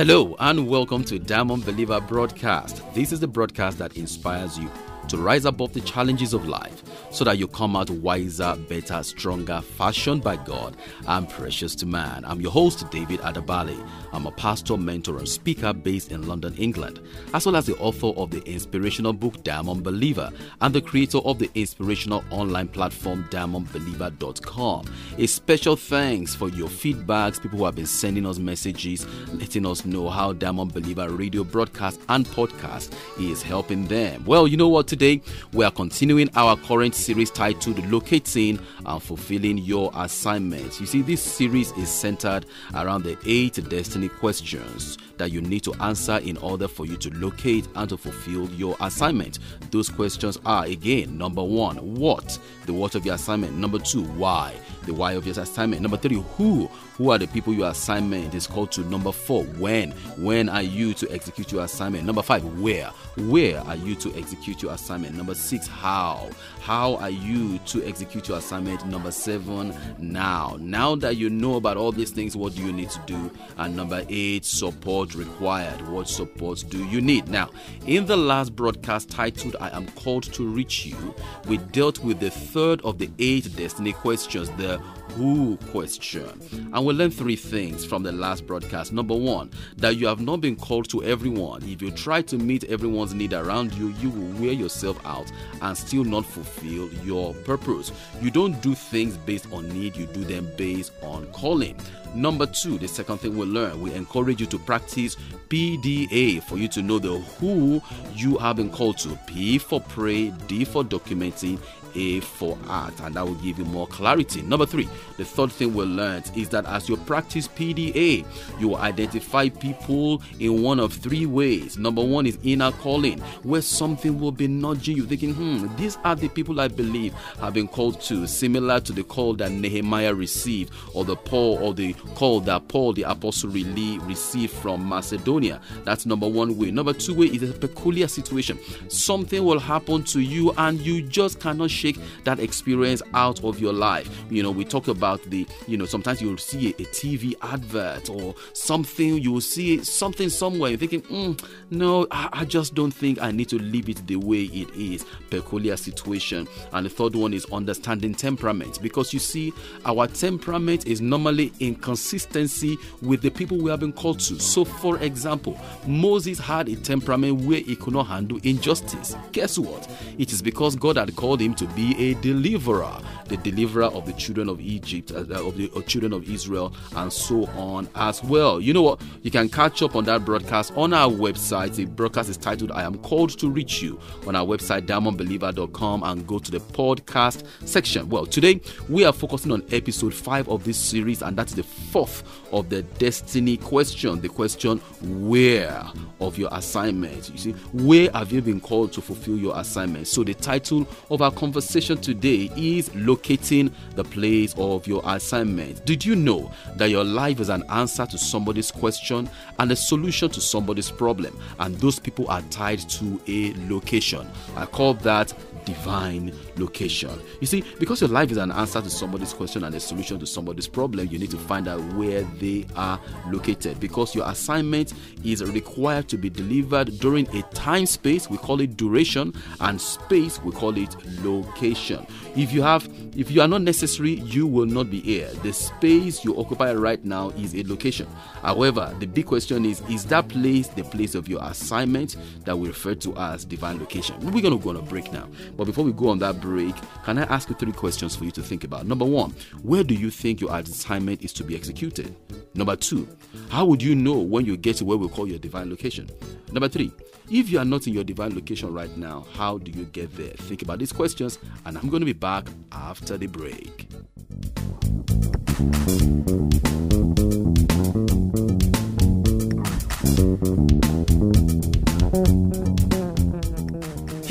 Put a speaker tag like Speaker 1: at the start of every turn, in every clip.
Speaker 1: Hello and welcome to Diamond Believer Broadcast. This is the broadcast that inspires you to rise above the challenges of life so that you come out wiser, better, stronger, fashioned by God and precious to man. I'm your host, David Adabali. I'm a pastor, mentor, and speaker based in London, England, as well as the author of the inspirational book Diamond Believer and the creator of the inspirational online platform diamondbeliever.com. A special thanks for your feedbacks, people who have been sending us messages, letting us know how Diamond Believer radio broadcast and podcast is helping them. Well, you know what? Today Today, we are continuing our current series titled Locating and Fulfilling Your Assignments. You see, this series is centered around the eight destiny questions that you need to answer in order for you to locate and to fulfill your assignment. Those questions are again number one, what? The what of your assignment. Number two, why? The why of your assignment. Number three, who? Who are the people your assignment is called to? Number four, when? When are you to execute your assignment? Number five, where? Where are you to execute your assignment? Number six, how? How are you to execute your assignment? Number seven, now. Now that you know about all these things, what do you need to do? And number eight, support required. What support do you need? Now, in the last broadcast titled I Am Called to Reach You, we dealt with the third of the eight destiny questions, the who question. And we learned three things from the last broadcast. Number one, that you have not been called to everyone. If you try to meet everyone's need around you, you will wear yourself out and still not fulfill your purpose. You don't do things based on need, you do them based on calling. Number two, the second thing we learn, we encourage you to practice PDA for you to know the who you have been called to. P for pray, D for documenting, a for art, and that will give you more clarity. Number three, the third thing we learned is that as you practice PDA, you will identify people in one of three ways. Number one is inner calling, where something will be nudging you, thinking, hmm, these are the people I believe have been called to, similar to the call that Nehemiah received, or the Paul, or the call that Paul the apostle really received from Macedonia. That's number one way. Number two way is a peculiar situation. Something will happen to you, and you just cannot shake that experience out of your life. You know, we talk about the, you know, sometimes you'll see a, a TV advert or something, you will see something somewhere, thinking, mm, no, I, I just don't think I need to leave it the way it is. Peculiar situation. And the third one is understanding temperament because you see, our temperament is normally in consistency with the people we have been called to. So, for example, Moses had a temperament where he could not handle injustice. Guess what? It is because God had called him to be a deliverer, the deliverer of the children of Egypt, uh, of the uh, children of Israel, and so on as well. You know what? You can catch up on that broadcast on our website. The broadcast is titled I Am Called to Reach You on our website, diamondbeliever.com, and go to the podcast section. Well, today we are focusing on episode 5 of this series, and that's the fourth of the destiny question the question, where of your assignment. You see, where have you been called to fulfill your assignment? So, the title of our conversation conversation today is locating the place of your assignment. Did you know that your life is an answer to somebody's question and a solution to somebody's problem? And those people are tied to a location. I call that divine location. You see, because your life is an answer to somebody's question and a solution to somebody's problem, you need to find out where they are located because your assignment is required to be delivered during a time space, we call it duration, and space, we call it location. If you have if you are not necessary, you will not be here. The space you occupy right now is a location. However, the big question is is that place the place of your assignment that we refer to as divine location? We're going to go on a break now. But before we go on that break, can I ask you three questions for you to think about? Number one, where do you think your assignment is to be executed? Number two, how would you know when you get to where we call your divine location? Number three, if you are not in your divine location right now, how do you get there? Think about these questions, and I'm going to be back after the break.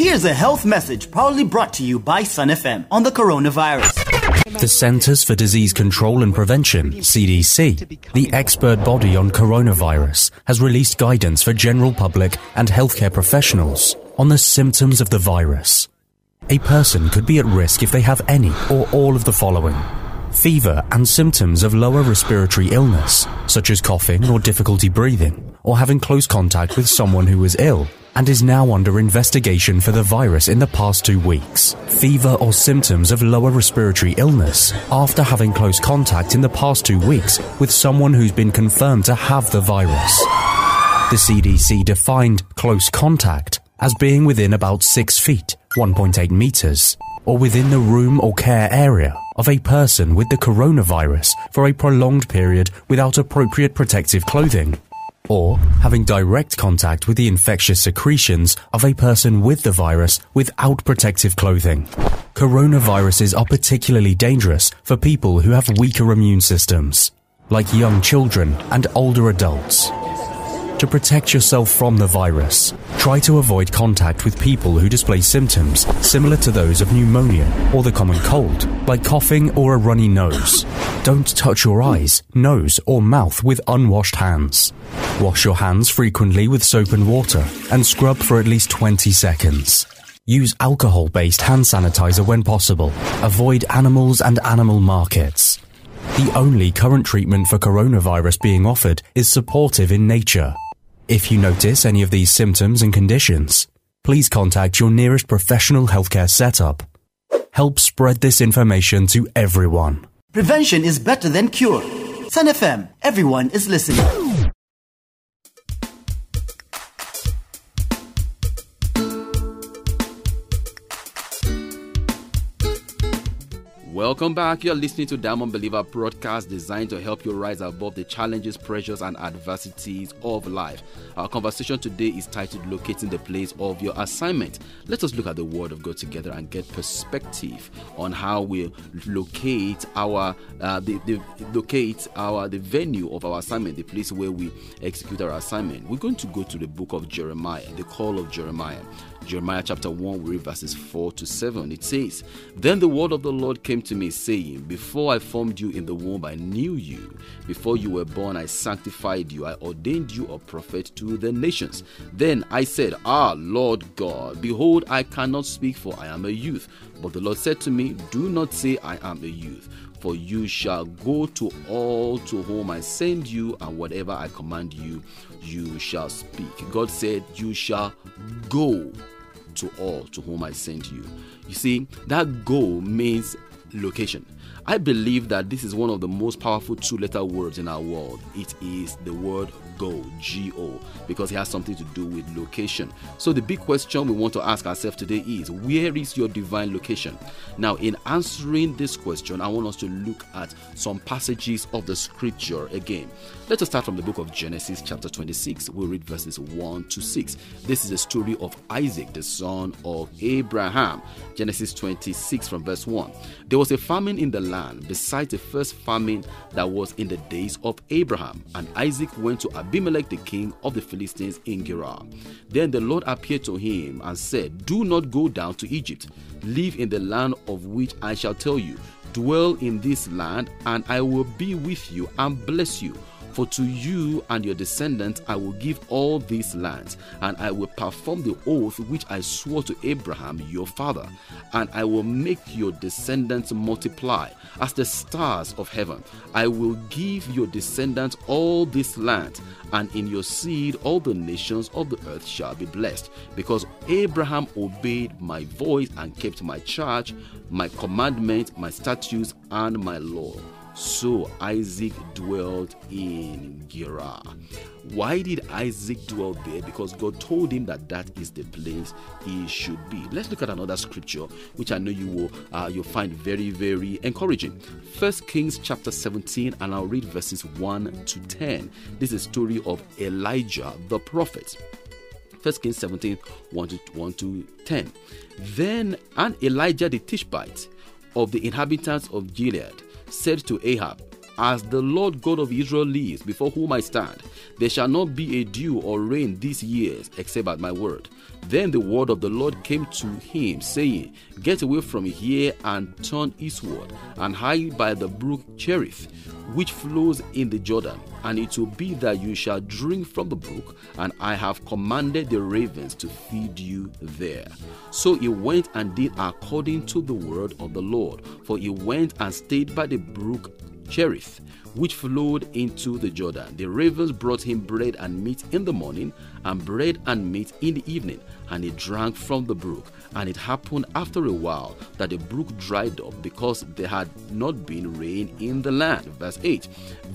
Speaker 2: Here's a health message proudly brought to you by Sun FM on the coronavirus.
Speaker 3: The Centers for Disease Control and Prevention, CDC, the expert body on coronavirus, has released guidance for general public and healthcare professionals on the symptoms of the virus. A person could be at risk if they have any or all of the following fever, and symptoms of lower respiratory illness, such as coughing or difficulty breathing, or having close contact with someone who was ill, and is now under investigation for the virus in the past two weeks. Fever or symptoms of lower respiratory illness after having close contact in the past two weeks with someone who's been confirmed to have the virus. The CDC defined close contact as being within about 6 feet, 1.8 meters, or within the room or care area of a person with the coronavirus for a prolonged period without appropriate protective clothing or having direct contact with the infectious secretions of a person with the virus without protective clothing. Coronaviruses are particularly dangerous for people who have weaker immune systems, like young children and older adults. To protect yourself from the virus, try to avoid contact with people who display symptoms similar to those of pneumonia or the common cold, like coughing or a runny nose. Don't touch your eyes, nose, or mouth with unwashed hands. Wash your hands frequently with soap and water and scrub for at least 20 seconds. Use alcohol based hand sanitizer when possible. Avoid animals and animal markets. The only current treatment for coronavirus being offered is supportive in nature. If you notice any of these symptoms and conditions, please contact your nearest professional healthcare setup. Help spread this information to everyone.
Speaker 2: Prevention is better than cure. Sun FM, everyone is listening.
Speaker 1: Welcome back. You're listening to Diamond Believer broadcast designed to help you rise above the challenges, pressures, and adversities of life. Our conversation today is titled Locating the Place of Your Assignment. Let us look at the Word of God together and get perspective on how we locate our uh, the, the locate our the venue of our assignment, the place where we execute our assignment. We're going to go to the book of Jeremiah, the call of Jeremiah. Jeremiah chapter 1, we read verses 4 to 7. It says, Then the word of the Lord came to me, saying, Before I formed you in the womb, I knew you. Before you were born, I sanctified you. I ordained you a prophet to the nations. Then I said, Ah, Lord God, behold, I cannot speak, for I am a youth. But the Lord said to me, Do not say, I am a youth for you shall go to all to whom I send you, and whatever I command you, you shall speak. God said, You shall go to all to whom I send you. You see, that go means location. I believe that this is one of the most powerful two letter words in our world. It is the word go, G O, because it has something to do with location. So, the big question we want to ask ourselves today is where is your divine location? Now, in answering this question, I want us to look at some passages of the scripture again. Let us start from the book of Genesis, chapter 26. We'll read verses 1 to 6. This is the story of Isaac, the son of Abraham. Genesis 26, from verse 1. There was a famine in the land, besides the first famine that was in the days of Abraham. And Isaac went to Abimelech, the king of the Philistines, in Gerar. Then the Lord appeared to him and said, Do not go down to Egypt. Live in the land of which I shall tell you. Dwell in this land, and I will be with you and bless you. For to you and your descendants I will give all these lands, and I will perform the oath which I swore to Abraham your father, and I will make your descendants multiply as the stars of heaven. I will give your descendants all this land, and in your seed all the nations of the earth shall be blessed, because Abraham obeyed my voice and kept my charge, my commandment, my statutes, and my law. So Isaac dwelled in Gerar. Why did Isaac dwell there? Because God told him that that is the place he should be. Let's look at another scripture, which I know you will uh, you'll find very very encouraging. First Kings chapter 17, and I'll read verses 1 to 10. This is a story of Elijah the prophet. 1 Kings 17, 1 to, 1 to 10. Then and Elijah the Tishbite of the inhabitants of Gilead said to Ahab, As the Lord God of Israel lives, before whom I stand, there shall not be a dew or rain these years, except at my word. Then the word of the Lord came to him, saying, Get away from here and turn eastward, and hide by the brook Cherith, which flows in the Jordan, and it will be that you shall drink from the brook, and I have commanded the ravens to feed you there. So he went and did according to the word of the Lord, for he went and stayed by the brook Cherith, which flowed into the Jordan. The ravens brought him bread and meat in the morning, and bread and meat in the evening, and he drank from the brook. And it happened after a while that the brook dried up because there had not been rain in the land. Verse 8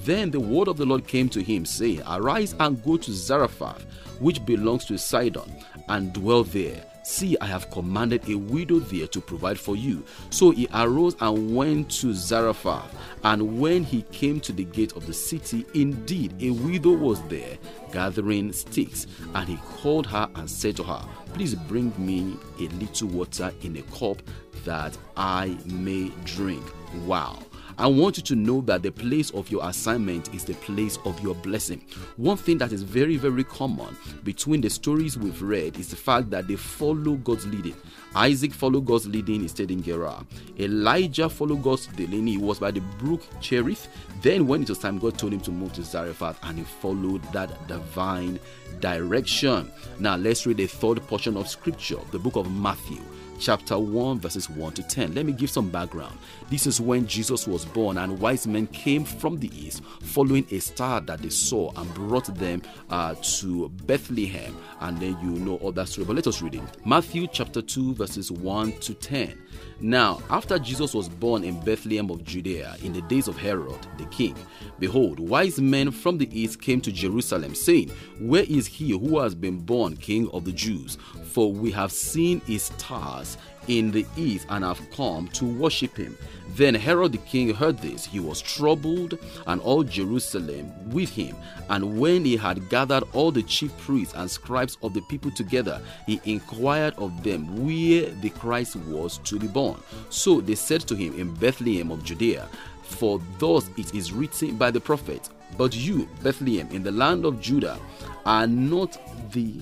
Speaker 1: Then the word of the Lord came to him, saying, Arise and go to Zarephath, which belongs to Sidon, and dwell there See, I have commanded a widow there to provide for you. So he arose and went to Zarephath. And when he came to the gate of the city, indeed a widow was there gathering sticks. And he called her and said to her, Please bring me a little water in a cup that I may drink. Wow. I want you to know that the place of your assignment is the place of your blessing. One thing that is very, very common between the stories we've read is the fact that they follow God's leading. Isaac followed God's leading, stayed in Gerar. Elijah followed God's leading, he was by the brook Cherith. Then, when it was time, God told him to move to Zarephath and he followed that divine direction. Now, let's read the third portion of scripture, the book of Matthew chapter 1, verses 1 to 10. Let me give some background. This is when Jesus was born, and wise men came from the east, following a star that they saw, and brought them uh, to Bethlehem. And then you know all that story. But let us read it. Matthew chapter 2, verses 1 to 10. Now, after Jesus was born in Bethlehem of Judea in the days of Herod the king, behold, wise men from the east came to Jerusalem, saying, Where is he who has been born king of the Jews? For we have seen his stars in the east and have come to worship him. Then Herod the king heard this. He was troubled, and all Jerusalem with him. And when he had gathered all the chief priests and scribes of the people together, he inquired of them where the Christ was to be born. So they said to him, In Bethlehem of Judea. For thus it is written by the prophet, But you, Bethlehem, in the land of Judah, are not the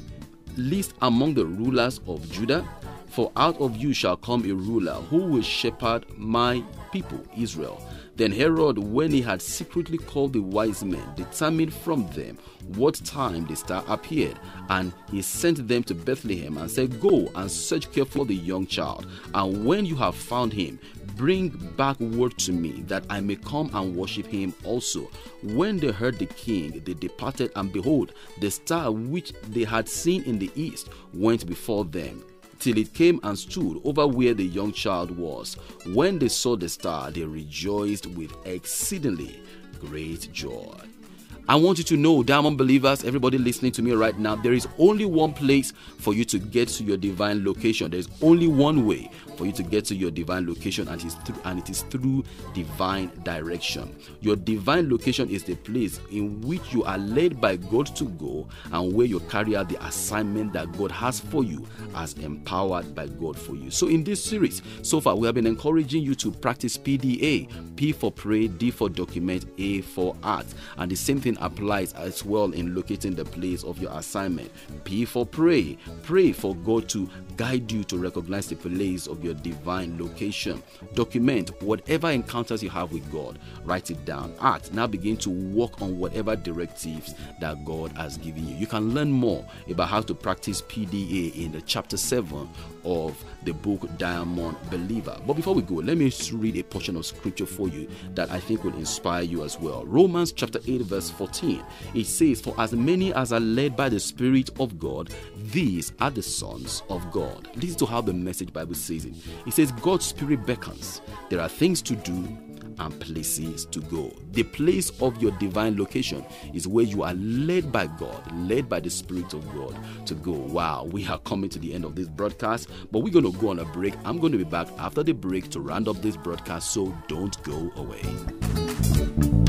Speaker 1: least among the rulers of Judah, for out of you shall come a ruler who will shepherd my people, Israel. Then Herod, when he had secretly called the wise men, determined from them what time the star appeared, and he sent them to Bethlehem and said, Go and search carefully the young child, and when you have found him, bring back word to me that I may come and worship him also. When they heard the king, they departed, and behold, the star which they had seen in the east went before them till it came and stood over where the young child was. When they saw the star, they rejoiced with exceedingly great joy. I want you to know, Diamond believers, everybody listening to me right now, there is only one place for you to get to your divine location. There's only one way for you to get to your divine location, and it is through, and it is through divine direction. Your divine location is the place in which you are led by God to go and where you carry out the assignment that God has for you as empowered by God for you. So, in this series, so far, we have been encouraging you to practice PDA P for pray, D for document, A for art, and the same thing applies as well in locating the place of your assignment. P for pray, pray for God to guide you to recognize the place of your divine location. Document whatever encounters you have with God, write it down. Art, now begin to work on whatever directives that God has given you. You can learn more about how to practice PDA in the chapter 7 of the book Diamond Believer. But before we go, let me read a portion of scripture for you that I think will inspire you as well. Romans chapter 8, verse 14. It says, For as many as are led by the Spirit of God, these are the sons of God. Listen to how the message Bible says it. It says, God's Spirit beckons. There are things to do and places to go. The place of your divine location is where you are led by God, led by the Spirit of God to go. Wow, we are coming to the end of this broadcast, but we're going to go on a break. I'm going to be back after the break to round up this broadcast, so don't go away.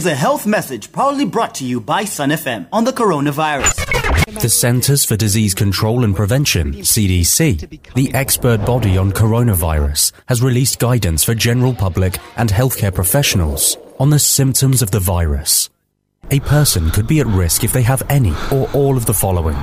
Speaker 2: Here's a health message proudly brought to you by Sun FM on the coronavirus.
Speaker 3: The Centers for Disease Control and Prevention, CDC, the expert body on coronavirus, has released guidance for general public and healthcare professionals on the symptoms of the virus. A person could be at risk if they have any or all of the following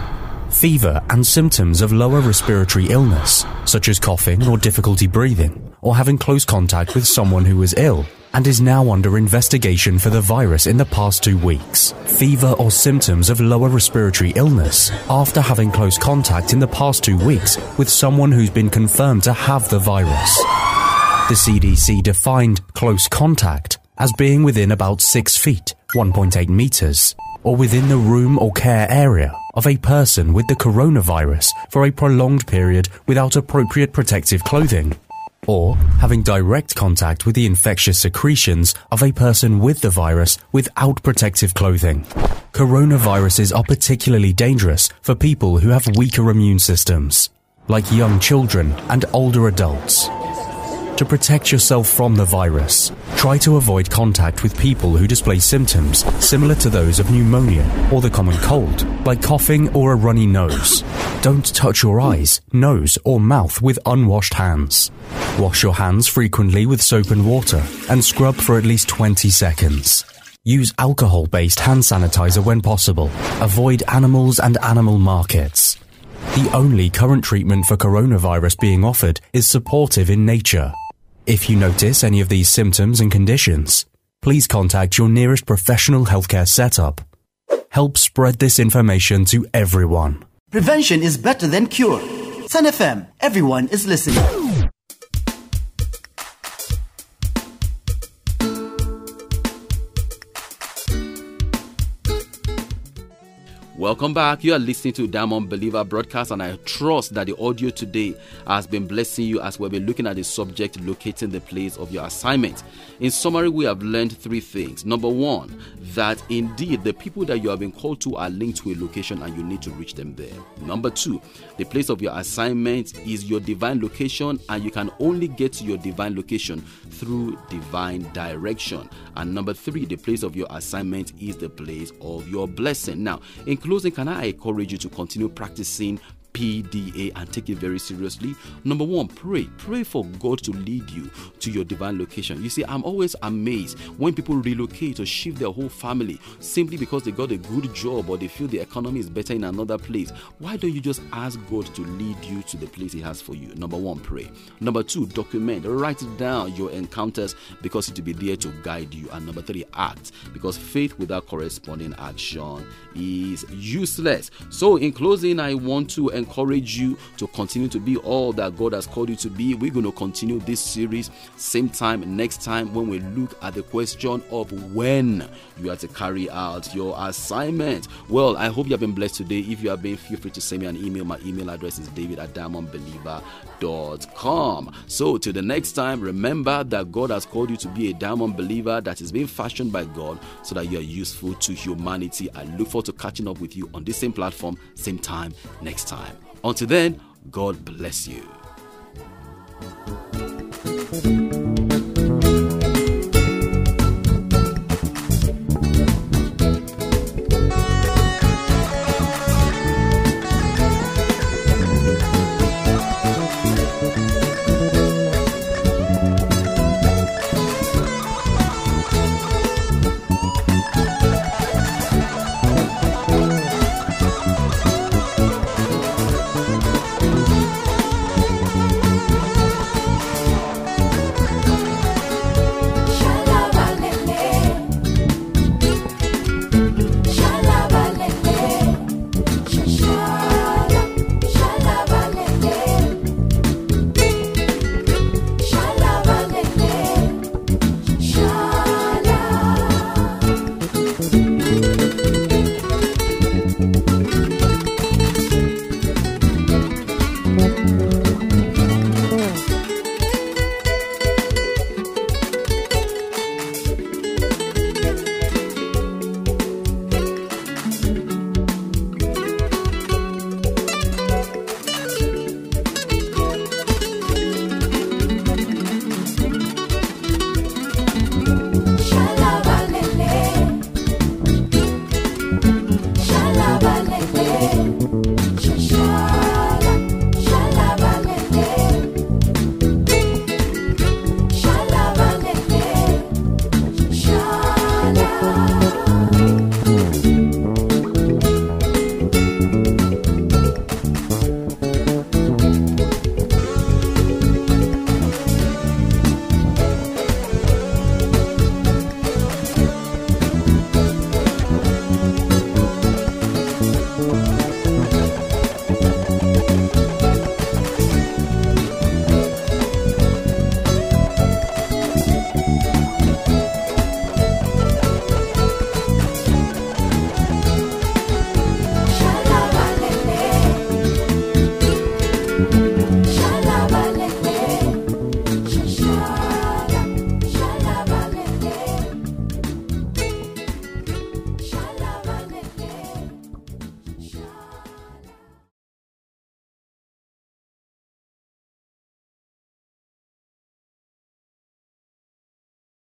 Speaker 3: fever and symptoms of lower respiratory illness, such as coughing or difficulty breathing, or having close contact with someone who is ill and is now under investigation for the virus in the past two weeks. Fever or symptoms of lower respiratory illness after having close contact in the past two weeks with someone who's been confirmed to have the virus. The CDC defined close contact as being within about 6 feet, 1.8 meters, or within the room or care area of a person with the coronavirus for a prolonged period without appropriate protective clothing or having direct contact with the infectious secretions of a person with the virus without protective clothing. Coronaviruses are particularly dangerous for people who have weaker immune systems, like young children and older adults. To protect yourself from the virus, try to avoid contact with people who display symptoms similar to those of pneumonia or the common cold, like coughing or a runny nose. Don't touch your eyes, nose, or mouth with unwashed hands. Wash your hands frequently with soap and water and scrub for at least 20 seconds. Use alcohol based hand sanitizer when possible. Avoid animals and animal markets. The only current treatment for coronavirus being offered is supportive in nature. If you notice any of these symptoms and conditions, please contact your nearest professional healthcare setup. Help spread this information to everyone.
Speaker 2: Prevention is better than cure. Sun FM, everyone is listening.
Speaker 1: Welcome back. You are listening to Diamond Believer broadcast, and I trust that the audio today has been blessing you as we'll be looking at the subject locating the place of your assignment. In summary, we have learned three things. Number one, that indeed the people that you have been called to are linked to a location and you need to reach them there. Number two, the place of your assignment is your divine location, and you can only get to your divine location through divine direction. And number three, the place of your assignment is the place of your blessing. Now, in closing, can I encourage you to continue practicing PDA and take it very seriously. Number one, pray. Pray for God to lead you to your divine location. You see, I'm always amazed when people relocate or shift their whole family simply because they got a good job or they feel the economy is better in another place. Why don't you just ask God to lead you to the place He has for you? Number one, pray. Number two, document. Write down your encounters because it will be there to guide you. And number three, act because faith without corresponding action is useless. So, in closing, I want to encourage encourage you to continue to be all that God has called you to be. We're going to continue this series same time next time when we look at the question of when you are to carry out your assignment. Well, I hope you have been blessed today. If you have been, feel free to send me an email. My email address is david at diamondbeliever.com. So, till the next time, remember that God has called you to be a diamond believer that is being fashioned by God so that you are useful to humanity. I look forward to catching up with you on this same platform, same time next time. Until then, God bless you.